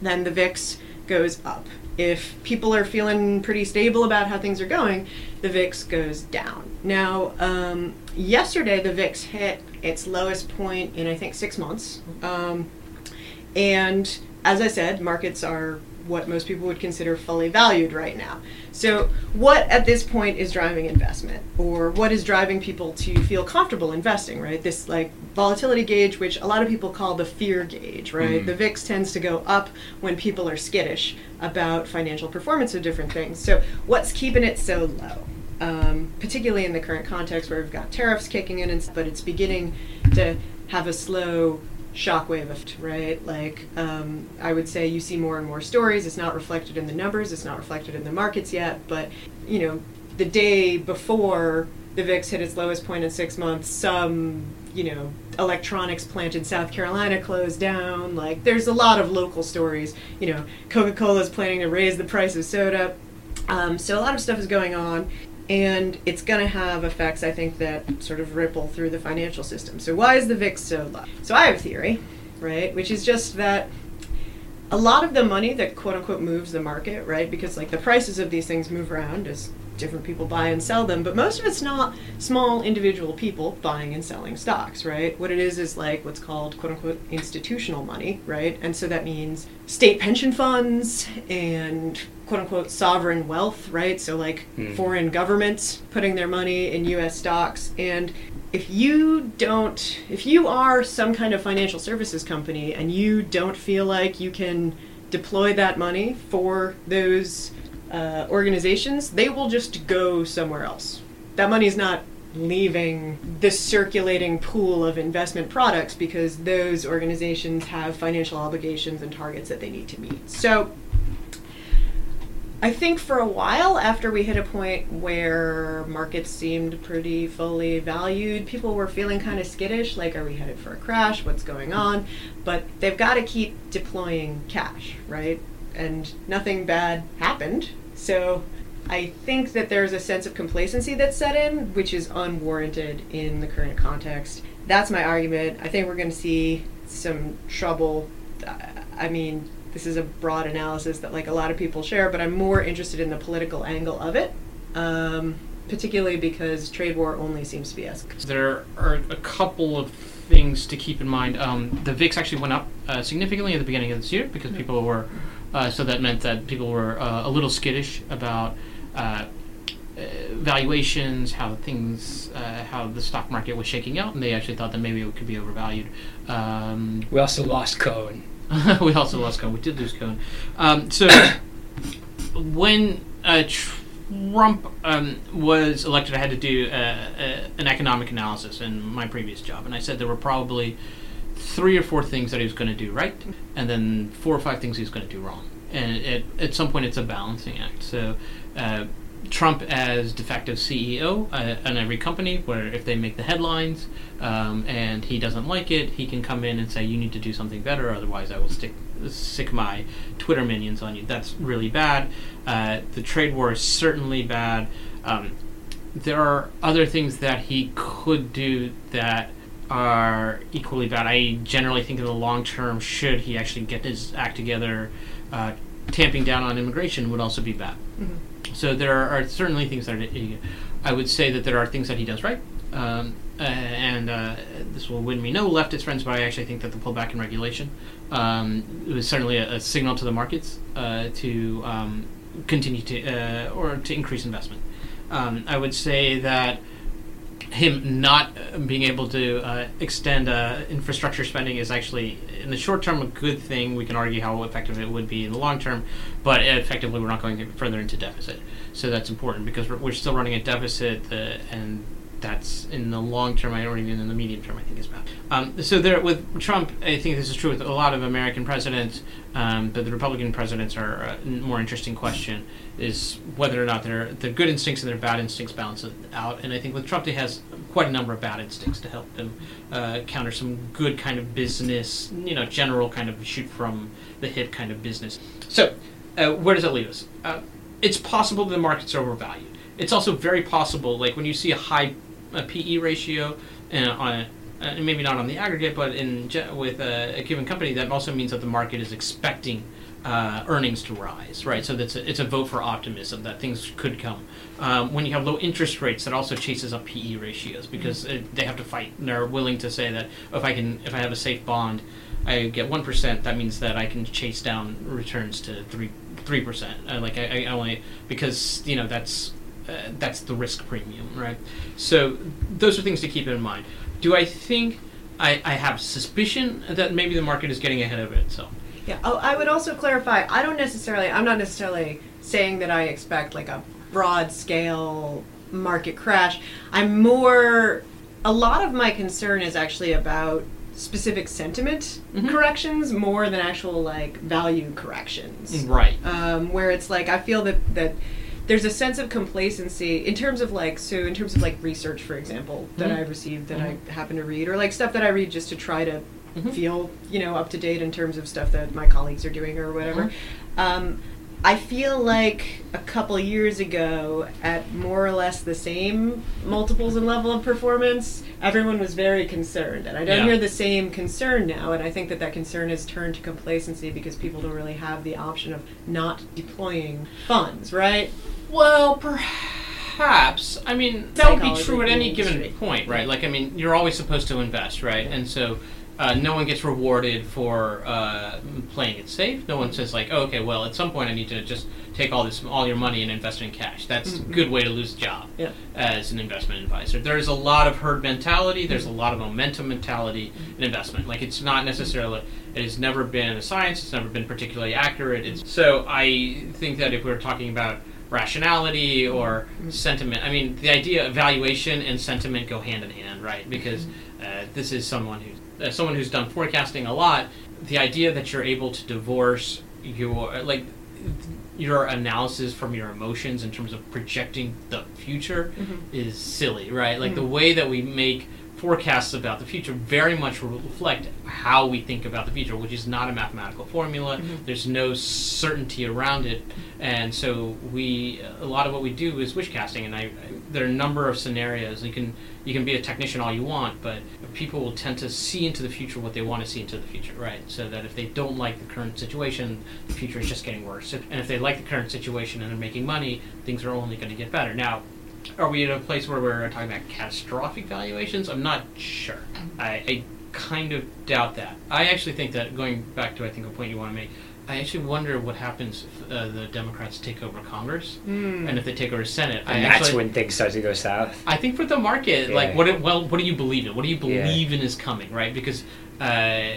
Then the VIX goes up. If people are feeling pretty stable about how things are going, the VIX goes down. Now, um, yesterday the VIX hit its lowest point in I think six months. Um, and as I said, markets are what most people would consider fully valued right now. So, what at this point is driving investment, or what is driving people to feel comfortable investing? Right, this like volatility gauge, which a lot of people call the fear gauge. Right,
Mhm.
the VIX tends to go up when people are skittish about financial performance of different things. So, what's keeping it so low? Um, particularly in the current context where we've got tariffs kicking in, and, but it's beginning to have a slow shockwave effect, right? Like, um, I would say you see more and more stories. It's not reflected in the numbers, it's not reflected in the markets yet, but, you know, the day before the VIX hit its lowest point in six months, some, you know, electronics plant in South Carolina closed down. Like, there's a lot of local stories. You know, Coca Cola is planning to raise the price of soda. Um, so a lot of stuff is going on and it's going to have effects i think that sort of ripple through the financial system so why is the vix so low so i have a theory right which is just that a lot of the money that quote unquote moves the market right because like the prices of these things move around as different people buy and sell them, but most of it's not small individual people buying and selling stocks, right? What it is is like what's called quote unquote institutional money, right? And so that means state pension funds and quote unquote sovereign wealth, right? So like mm. foreign governments putting their money in US stocks. And if you don't, if you are some kind of financial services company and you don't feel like you can deploy that money for those uh, organizations, they will just go somewhere else. That money is not leaving the circulating pool of investment products because those organizations have financial obligations and targets that they need to meet. So I think for a while after we hit a point where markets seemed pretty fully valued, people were feeling kind of skittish like, are we headed for a crash? What's going on? But they've got to keep deploying cash, right? And nothing bad happened so I think that there's a sense of complacency that's set in, which is unwarranted in the current context. That's my argument. I think we're going to see some trouble. I mean, this is a broad analysis that like a lot of people share, but I'm more interested in the political angle of it. Um, particularly because trade war only seems to be escalating.
There are a couple of things to keep in mind. Um, the VIX actually went up uh, significantly at the beginning of this year because mm-hmm. people were uh, so that meant that people were uh, a little skittish about uh, uh valuations, how things, uh, how the stock market was shaking out, and they actually thought that maybe it could be overvalued. Um,
we also lost Cohen. [LAUGHS]
we also lost Cohen. We did lose Cohen. Um, so [COUGHS] when uh, Trump um, was elected, I had to do an economic analysis in my previous job, and I said there were probably three or four things that he was going to do right, and then four or five things he was going to do wrong. And it, at some point, it's a balancing act. So, uh, Trump as de facto CEO uh, in every company, where if they make the headlines um, and he doesn't like it, he can come in and say, "You need to do something better, otherwise I will stick stick my Twitter minions on you." That's really bad. Uh, the trade war is certainly bad. Um, there are other things that he could do that are equally bad. I generally think in the long term, should he actually get his act together, uh, tamping down on immigration would also be bad. Mm-hmm. So there are certainly things that are, I would say that there are things that he does right. Um, and uh, this will win me no leftist friends, but I actually think that the pullback in regulation um, was certainly a, a, signal to the markets uh, to um, continue to uh, or to increase investment. Um, I would say that him not uh, being able to uh, extend uh, infrastructure spending is actually, in the short term, a good thing. We can argue how effective it would be in the long term, but effectively, we're not going further into deficit. So that's important because we're, we're still running a deficit, uh, and that's in the long term, I don't even in the medium term, I think is bad. Um, so there, with Trump, I think this is true with a lot of American presidents, um, but the Republican presidents are a more interesting question is whether or not their their good instincts and their bad instincts balance out. And I think with Trump, he has quite a number of bad instincts to help him uh, counter some good kind of business, you know, general kind of shoot from the hip kind of business. So, uh, where does that leave us? Uh, it's possible the markets are overvalued. It's also very possible, like when you see a high a PE ratio and on uh, maybe not on the aggregate, but in with a, a, given company, that also means that the market is expecting uh, earnings to rise, right? So that's a, it's a vote for optimism that things could come. Um, when you have low interest rates, that also chases up PE ratios because mm-hmm. it, they have to fight. And they're willing to say that if I can, if I have a safe bond, I get one percent. That means that I can chase down returns to three three percent. Uh, like I, I only because you know that's uh, that's the risk premium, right? So those are things to keep in mind. Do I think I, I have suspicion that maybe the market is getting ahead of itself?
Yeah. Oh, I would also clarify. I don't necessarily. I'm not necessarily saying that I expect like a broad scale market crash. I'm more a lot of my concern is actually about specific sentiment
Mhm.
corrections more than actual like value corrections.
Right.
um, where it's like I feel that that there's a sense of complacency in terms of like so in terms of like research, for example, that
Mhm.
I received that I happen to read, or like stuff that I read just to try to
Mhm.
feel you know up to date in terms of stuff that my colleagues are doing or whatever. Um, I feel like a couple years ago, at more or less the same multiples and level of performance, everyone was very concerned, and I don't
Yeah.
hear the same concern now. And I think that that concern has turned to complacency because people don't really have the option of not deploying funds, right?
Well, perhaps. I mean, that would be true at any given point, right? Like, I mean, you're always supposed to invest, right? And so. Uh, no one gets rewarded for uh, playing it safe. No one says like, oh, okay, well, at some point I need to just take all this, all your money and invest it in cash. That's a
Mhm.
good way to lose a job
Yeah.
as an investment advisor. There's a lot of herd mentality. There's a lot of momentum mentality in investment. Like it's not necessarily. It has never been a science. It's never been particularly accurate. It's, so I think that if we're talking about rationality or sentiment, I mean, the idea of valuation and sentiment go hand in hand, right? Because uh, this is someone who's uh, someone who's done forecasting a lot. The idea that you're able to divorce your like your analysis from your emotions in terms of projecting the future
Mhm.
is silly, right? Like the
Mhm.
way that we make forecasts about the future very much reflect how we think about the future, which is not a mathematical formula.
Mhm.
There's no certainty around it, and so we a lot of what we do is wish casting. And I, I there are a number of scenarios. You can you can be a technician all you want, but people will tend to see into the future what they want to see into the future, right? So that if they don't like the current situation, the future is just getting worse. And if they like the current situation and they're making money, things are only going to get better. Now, are we in a place where we're talking about catastrophic valuations? I'm not sure. I, I kind of doubt that. I actually think that going back to I think a point you want to make. I actually wonder what happens if uh, the Democrats take over Congress
Mm.
and if they take over the Senate. I
And that's
actually,
when things start to go south.
I think for the market,
Yeah.
like what? it- Well, what do you believe in? What do you
Yeah.
believe in is coming, right? Because uh,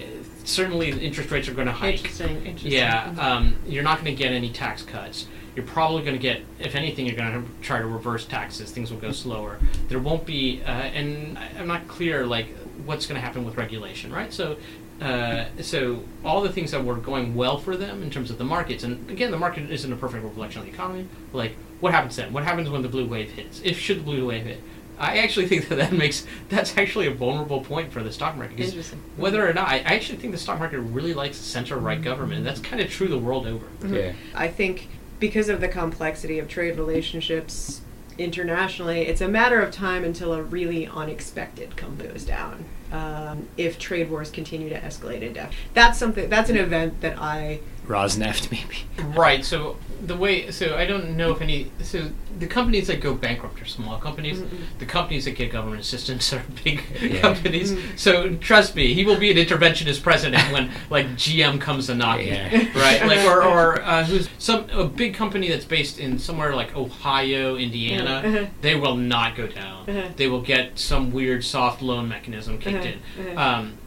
certainly interest rates are going to hike.
Interesting. Interesting.
Yeah, um, you're not going to get any tax cuts. You're probably going to get, if anything, you're going to try to reverse taxes. Things will go slower. There won't be, uh, and I'm not clear like what's going to happen with regulation, right? So, uh, so all the things that were going well for them in terms of the markets, and again, the market isn't a perfect reflection of the economy. Like, what happens then? What happens when the blue wave hits? If should the blue wave hit? I actually think that that makes that's actually a vulnerable point for the stock market. 'cause
Interesting.
whether or not, I I actually think the stock market really likes center
Mm-hmm.
right government. That's kind of true the world over.
Mhm.
Yeah.
I think because of the complexity of trade relationships internationally, it's a matter of time until a really unexpected come goes down. Um, if trade wars continue to escalate in depth, that's something. That's an event that I.
Rosneft, maybe.
Right. So the way, so I don't know if any, so the companies that go bankrupt are small companies.
Mm-mm.
The companies that get government assistance are [LAUGHS] big
Yeah.
companies.
Mm.
So trust me, he will be an interventionist president when like GM comes a knocking,
Yeah. [LAUGHS]
right? Like or or uh, who's some a big company that's based in somewhere like Ohio, Indiana.
Uh-huh.
They will not go down.
Uh-huh.
They will get some weird soft loan mechanism kicked in. Um,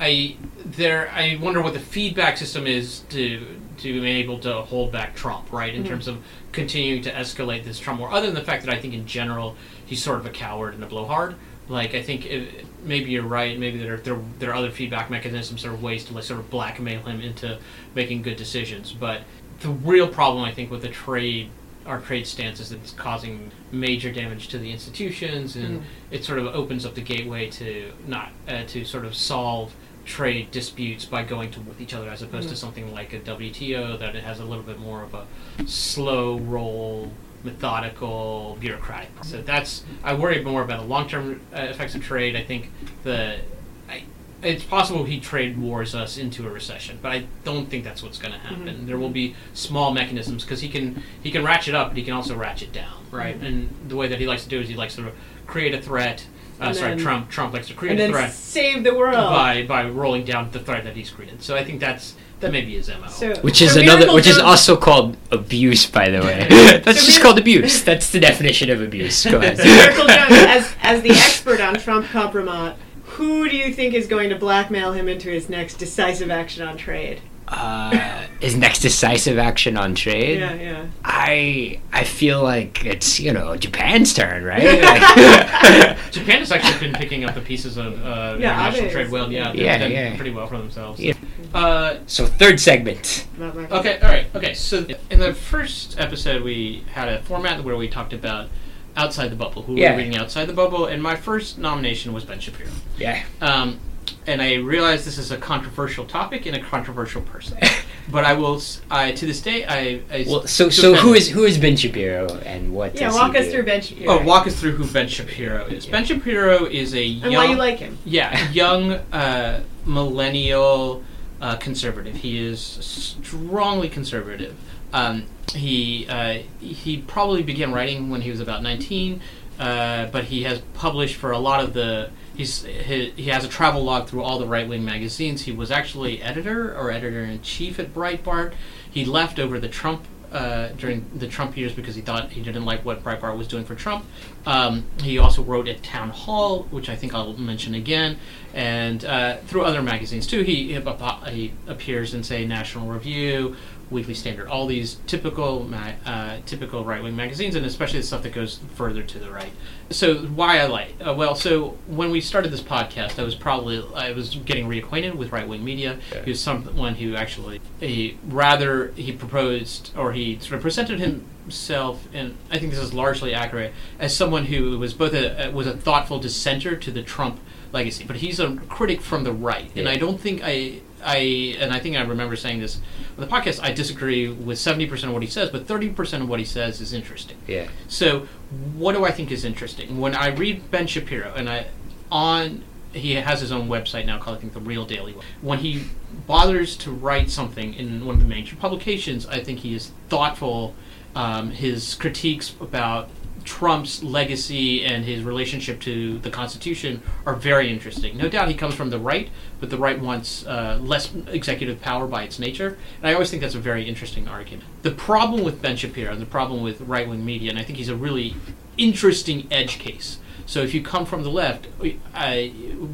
I there I wonder what the feedback system is to to be able to hold back Trump, right? In
Mhm.
terms of continuing to escalate this Trump war. Other than the fact that I think in general he's sort of a coward and a blowhard. Like I think it, maybe you're right. Maybe there, there there are other feedback mechanisms or ways to like sort of blackmail him into making good decisions. But the real problem I think with the trade our trade stance is that it's causing major damage to the institutions and
Mhm.
it sort of opens up the gateway to not uh, to sort of solve trade disputes by going to with each other as opposed to
Mhm.
something like a WTO that it has a little bit more of a slow roll methodical bureaucratic so that's I worry more about the long-term uh, effects of trade I think the I, it's possible he trade wars us into a recession but I don't think that's what's going to happen
Mhm.
there will be small mechanisms because he can he can ratchet up but he can also ratchet down right
Mhm.
and the way that he likes to do is he likes to create a threat uh,
And
sorry
then-
Trump Trump likes to create
and
a
then
threat
save the world.
by by rolling down the threat that he's created so I think that's that may be his mo
So,
Which
so
is another,
Miracle
which is also called abuse, by the way. [LAUGHS]
So
That's just
Mir-
called abuse. That's the definition of abuse. Go ahead. [LAUGHS]
So Miracle Jones, as as the expert on Trump compromise, who do you think is going to blackmail him into his next decisive action on trade?
Uh, his next decisive action on trade.
Yeah, yeah.
I I feel like it's you know Japan's turn, right? Like- [LAUGHS]
Japan has actually been picking up the pieces of uh,
Yeah,
international trade well. Yeah, they've
Yeah,
done
yeah.
pretty well for themselves.
Yeah.
Uh,
so third segment.
Okay, all right. Okay, so in the first episode, we had a format where we talked about outside the bubble, who
Yeah.
were reading outside the bubble, and my first nomination was Ben Shapiro.
Yeah.
Um, and I realize this is a controversial topic and a controversial person, [LAUGHS] but I will. s- I to this day, I. I
Well, so so
defend
who
him.
is who is Ben Shapiro and what?
Yeah,
does
walk
he
us
do?
through Ben Shapiro.
Oh, walk us through who Ben Shapiro is.
Yeah.
Ben Shapiro is a
and
young,
why you like him.
yeah, [LAUGHS] young uh, millennial uh, conservative. He is strongly conservative. Um, he uh, he probably began writing when he was about nineteen, uh, but he has published for a lot of the. He's he, he has a travel log through all the right wing magazines. He was actually editor or editor in chief at Breitbart. He left over the Trump. Uh, during the Trump years, because he thought he didn't like what Breitbart was doing for Trump, um, he also wrote at Town Hall, which I think I'll mention again, and uh, through other magazines too. He, he appears in, say, National Review, Weekly Standard, all these typical ma- uh, typical right wing magazines, and especially the stuff that goes further to the right. So why I like uh, well, so when we started this podcast, I was probably I was getting reacquainted with right wing media.
Yeah.
He was someone who actually he rather he proposed or he sort of presented himself, and I think this is largely accurate, as someone who was both a was a thoughtful dissenter to the Trump legacy, but he's a critic from the right, and I don't think I I and I think I remember saying this on the podcast. I disagree with seventy percent of what he says, but thirty percent of what he says is interesting.
Yeah.
So, what do I think is interesting? When I read Ben Shapiro, and I on he has his own website now called I think the Real Daily. When he bothers to write something in one of the major publications, I think he is thoughtful. Um, his critiques about Trump's legacy and his relationship to the Constitution are very interesting. No doubt he comes from the right, but the right wants uh, less executive power by its nature. And I always think that's a very interesting argument. The problem with Ben Shapiro, and the problem with right wing media, and I think he's a really interesting edge case. So if you come from the left, I,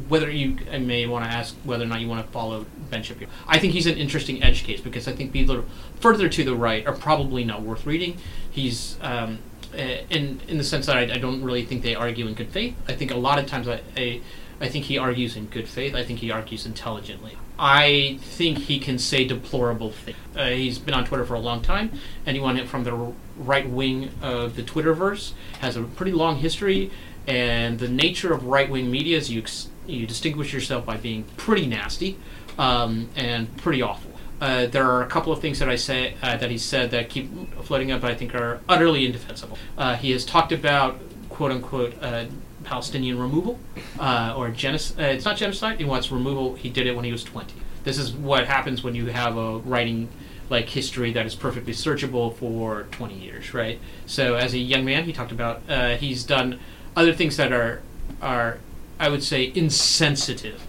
whether you I may want to ask whether or not you want to follow Ben Shapiro. I think he's an interesting edge case because I think people further to the right are probably not worth reading. He's um, in in the sense that I, I don't really think they argue in good faith. I think a lot of times I, I I think he argues in good faith. I think he argues intelligently. I think he can say deplorable things. Uh, he's been on Twitter for a long time. Anyone from the right wing of the Twitterverse has a pretty long history. And the nature of right wing media is you you distinguish yourself by being pretty nasty um, and pretty awful. Uh, there are a couple of things that I say uh, that he said that keep floating up, I think are utterly indefensible. Uh, he has talked about quote unquote uh, Palestinian removal uh, or genocide. Uh, it's not genocide. He wants removal. He did it when he was 20. This is what happens when you have a writing like history that is perfectly searchable for 20 years, right? So as a young man, he talked about he's done other things that are are I would say insensitive.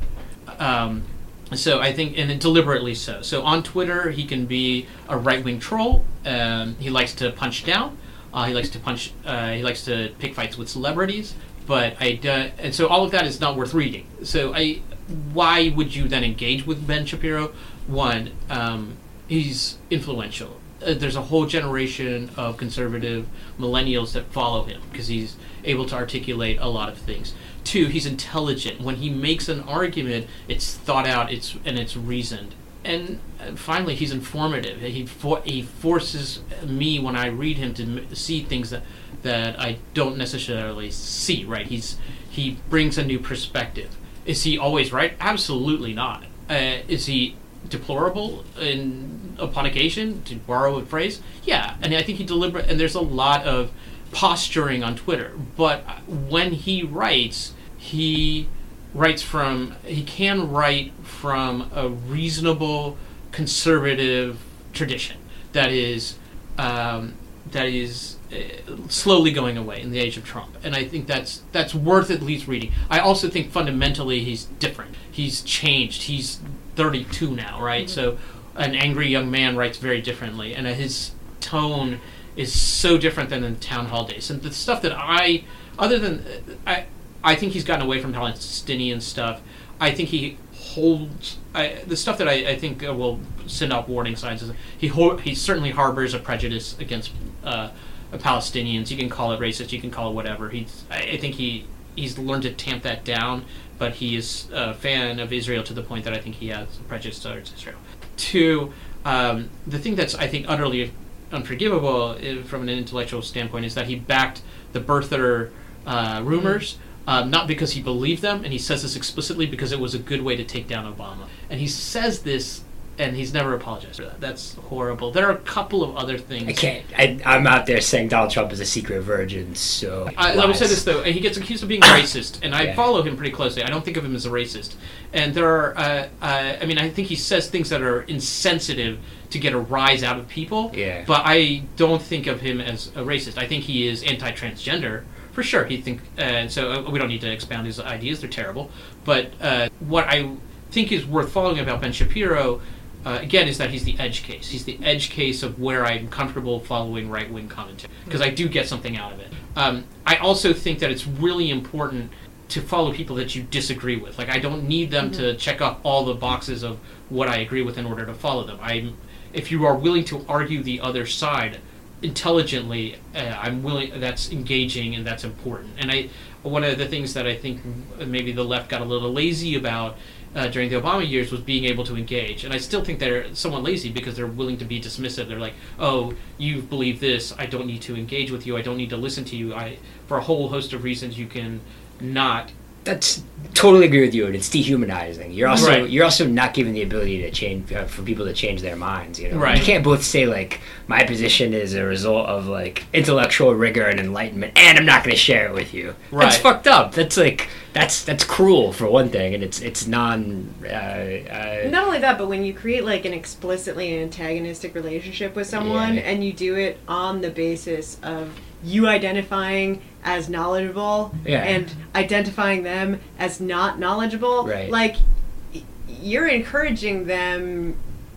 Um, so I think, and deliberately so. So on Twitter, he can be a right wing troll. Um, he likes to punch down. Uh, he likes to punch. Uh, he likes to pick fights with celebrities. But I do, and so all of that is not worth reading. So I, why would you then engage with Ben Shapiro? One, um, he's influential. Uh, there's a whole generation of conservative millennials that follow him because he's able to articulate a lot of things. Two, he's intelligent. When he makes an argument, it's thought out, it's and it's reasoned. And uh, finally, he's informative. He for, he forces me when I read him to m- see things that that I don't necessarily see. Right? He's he brings a new perspective. Is he always right? Absolutely not. Uh, is he deplorable in upon occasion to borrow a phrase? Yeah, and I think he deliberate. And there's a lot of posturing on Twitter. But when he writes, he writes from he can write from a reasonable conservative tradition that is um, that is uh, slowly going away in the age of Trump, and I think that's that's worth at least reading. I also think fundamentally he's different. He's changed. He's 32 now, right? So an angry young man writes very differently, and uh, his tone is so different than in town hall days. And the stuff that I, other than I, I think he's gotten away from Palestinian stuff. I think he holds I, the stuff that I, I think uh, will send out warning signs is he ho- he certainly harbors a prejudice against uh, Palestinians. You can call it racist. You can call it whatever. He's I, I think he he's learned to tamp that down, but he is a fan of Israel to the point that I think he has prejudice towards Israel. Two, um, the thing that's I think utterly unforgivable uh, from an intellectual standpoint is that he backed the birther uh, rumors. Um, not because he believed them, and he says this explicitly because it was a good way to take down Obama. And he says this, and he's never apologized for that. That's horrible. There are a couple of other things.
I can't. I, I'm out there saying Donald Trump is a secret virgin, so.
I, I would say this though. He gets accused of being [COUGHS] racist, and I
Yeah.
follow him pretty closely. I don't think of him as a racist. And there are, uh, uh, I mean, I think he says things that are insensitive to get a rise out of people.
Yeah.
But I don't think of him as a racist. I think he is anti-transgender for sure. He think, uh, and so uh, we don't need to expound his ideas. They're terrible. But uh, what I think is worth following about Ben Shapiro. Uh, again, is that he's the edge case. He's the edge case of where I'm comfortable following right wing commentary because I do get something out of it. Um, I also think that it's really important to follow people that you disagree with. Like I don't need them to check off all the boxes of what I agree with in order to follow them. I'm if you are willing to argue the other side intelligently, uh, I'm willing. That's engaging and that's important. And I one of the things that I think maybe the left got a little lazy about. Uh, during the Obama years was being able to engage, and I still think they're somewhat lazy because they're willing to be dismissive. They're like, "Oh, you believe this. I don't need to engage with you. I don't need to listen to you. I, for a whole host of reasons, you can not
That's totally agree with you, and it's dehumanizing. You're also
Right.
you're also not given the ability to change uh, for people to change their minds. You know,
Right.
you can't both say like my position is a result of like intellectual rigor and enlightenment, and I'm not going to share it with you. That's fucked up. That's like that's that's cruel for one thing, and it's it's non. Uh, uh,
Not only that, but when you create like an explicitly antagonistic relationship with someone
Yeah.
and you do it on the basis of you identifying as knowledgeable
Yeah.
and identifying them as not knowledgeable,
Right.
like you're encouraging them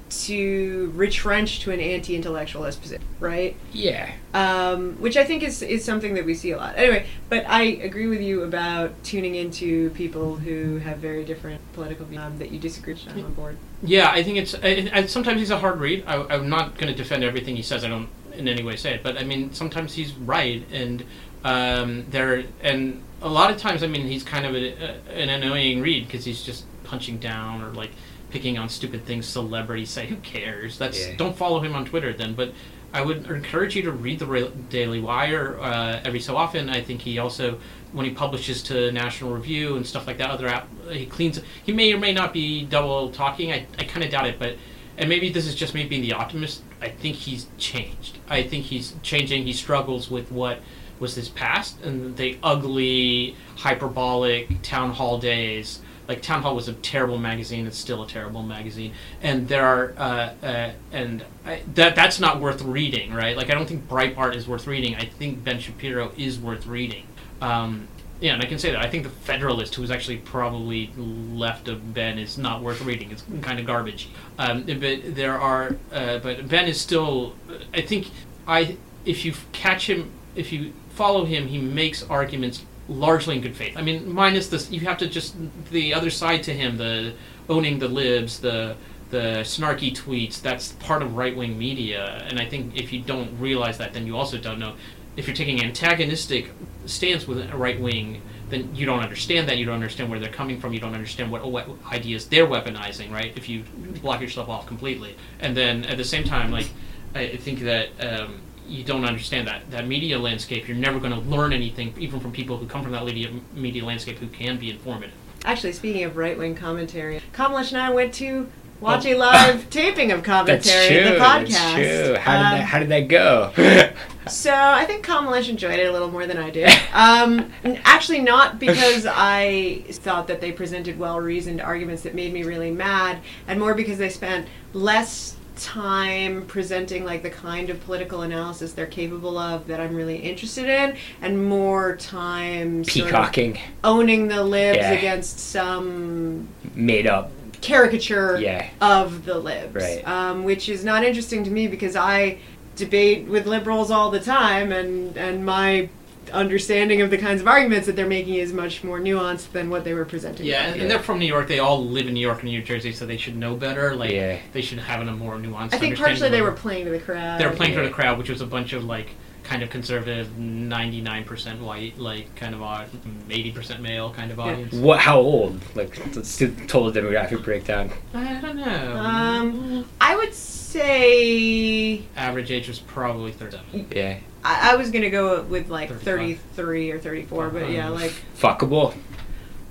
to retrench to an anti-intellectualist position, right?
yeah,
um, which I think is is something that we see a lot. Anyway, but I agree with you about tuning into people who have very different political views um, that you disagree with. I'm on board.
Yeah, I think it's. I, I, sometimes he's a hard read. I, I'm not going to defend everything he says. I don't in any way say it, but I mean sometimes he's right, and um, there and a lot of times I mean he's kind of a, a, an annoying read because he's just punching down or like picking on stupid things celebrities say. Who cares? That's
Yeah.
don't follow him on Twitter then. But I would encourage you to read the Daily Wire uh, every so often. I think he also, when he publishes to National Review and stuff like that, other app, he cleans. He may or may not be double talking. I, I kind of doubt it, but and maybe this is just me being the optimist. I think he's changed. I think he's changing. He struggles with what was his past and the ugly, hyperbolic town hall days. Like Town Hall was a terrible magazine. It's still a terrible magazine, and there are uh, uh, and I, that that's not worth reading, right? Like I don't think Breitbart is worth reading. I think Ben Shapiro is worth reading. Um, yeah, and I can say that. I think the Federalist, who's actually probably left of Ben, is not worth reading. It's kind of garbage. Um, but there are, uh, but Ben is still. I think I if you catch him, if you follow him, he makes arguments largely in good faith. I mean, minus this, you have to just the other side to him, the owning the libs, the the snarky tweets. That's part of right wing media, and I think if you don't realize that, then you also don't know. If you're taking antagonistic stance with a right wing, then you don't understand that. You don't understand where they're coming from. You don't understand what, what ideas they're weaponizing, right? If you block yourself off completely, and then at the same time, like I think that um, you don't understand that that media landscape. You're never going to learn anything, even from people who come from that media media landscape who can be informative.
Actually, speaking of right wing commentary, Kamalesh and I went to watch a live taping of commentary the podcast.
That's true. How did
Um,
that How did that go? [LAUGHS]
So I think Kamalesh enjoyed it a little more than I did. Um, actually, not because I thought that they presented well-reasoned arguments that made me really mad, and more because they spent less time presenting like the kind of political analysis they're capable of that I'm really interested in, and more time sort of
Peacocking,
owning the libs
Yeah.
against some
made up.
Caricature
Yeah.
of the libs,
Right.
um, which is not interesting to me because I debate with liberals all the time, and and my understanding of the kinds of arguments that they're making is much more nuanced than what they were presenting.
Yeah, and, and they're from New York. They all live in New York and New Jersey, so they should know better. Like
Yeah.
they should have a more nuanced.
I think
understanding
partially they were playing to the crowd.
They were playing for
Yeah.
the crowd, which was a bunch of like kind of conservative, ninety nine percent white, like kind of odd, eighty percent male kind of
Yeah.
audience.
What? How old? Like, let's do total demographic breakdown.
I don't know.
Um, I would say
Average age was probably thirty-seven.
Yeah.
I, I was gonna go with like
35.
33 or 34, but yeah,
Um,
like
Fuckable.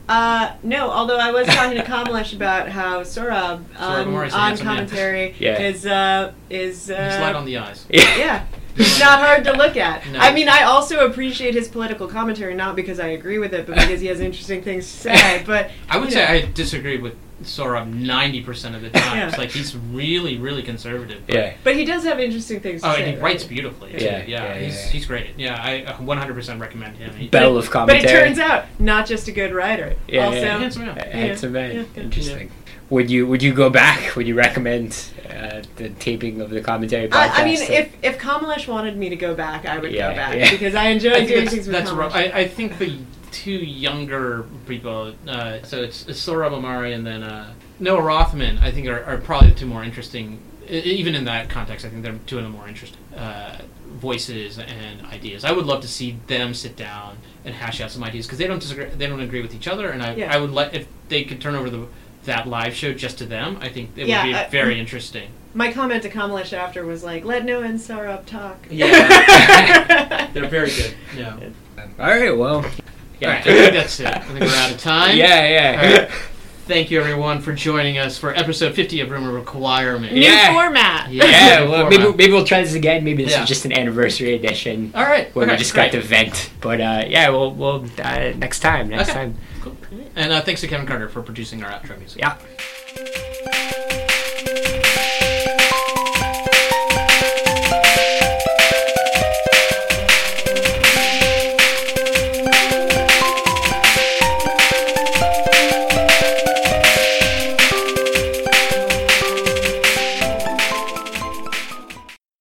uh no. Although I was talking to Kamalesh about how Sohrab
Sohrab
um, on commentary
Yeah.
is uh is
He's light
uh
on the eyes.
yeah. He's not hard to look at.
No.
I mean, I also appreciate his political commentary, not because I agree with it, but because he has interesting things to say. [LAUGHS] But
I would
you
say. I disagree with Sohrab ninety percent of the time.
Yeah.
It's like he's really, really conservative. but-
Yeah.
but he does have interesting things to
Oh,
say.
and he
right?
writes beautifully. Too.
Yeah,
Yeah,
yeah,
he's
yeah.
he's great. Yeah, I uh, one hundred percent recommend him. He,
Bell of
But it turns out not just a good writer.
Yeah,
also,
yeah.
handsome man.
Handsome man.
yeah, yeah.
Interesting. Would you Would you go back? Would you recommend uh, the taping of the commentary podcast?
I, I mean, if if Kamalesh wanted me to go back, I would
Yeah,
go back
yeah.
because I enjoy
I
doing things with
that's
Kamalesh.
rough. I, I think the two younger people, uh, so it's, it's Sohrab Ahmari and then uh, Noah Rothman, I think are, are probably the two more interesting. Even in that context, I think they're two of the more interesting uh, voices and ideas. I would love to see them sit down and hash out some ideas because they don't disagree. They don't agree with each other, and I,
Yeah.
I would let if they could turn over the that live show just to them. I think it
Yeah,
would be
I-
very interesting.
My comment to Kamalesh after was like, "Let Noah and Sohrab talk."
Yeah. [LAUGHS] They're very good. Yeah.
All right. Well.
All right, I think that's it. I think we're out of time. [LAUGHS]
Yeah. Yeah.
All right. Thank you, everyone, for joining us for episode 50 of Rumor Requirement.
New
Yeah.
format.
Yeah.
Yeah, well, maybe
Format.
maybe we'll try this again. Maybe this
Yeah.
is just an anniversary edition
All right.
where we
okay,
just
great.
got to vent. But uh, yeah, we'll we'll uh, next time. Next
Okay.
time.
Cool. And uh, thanks to Kevin Carter for producing our outro music.
Yeah.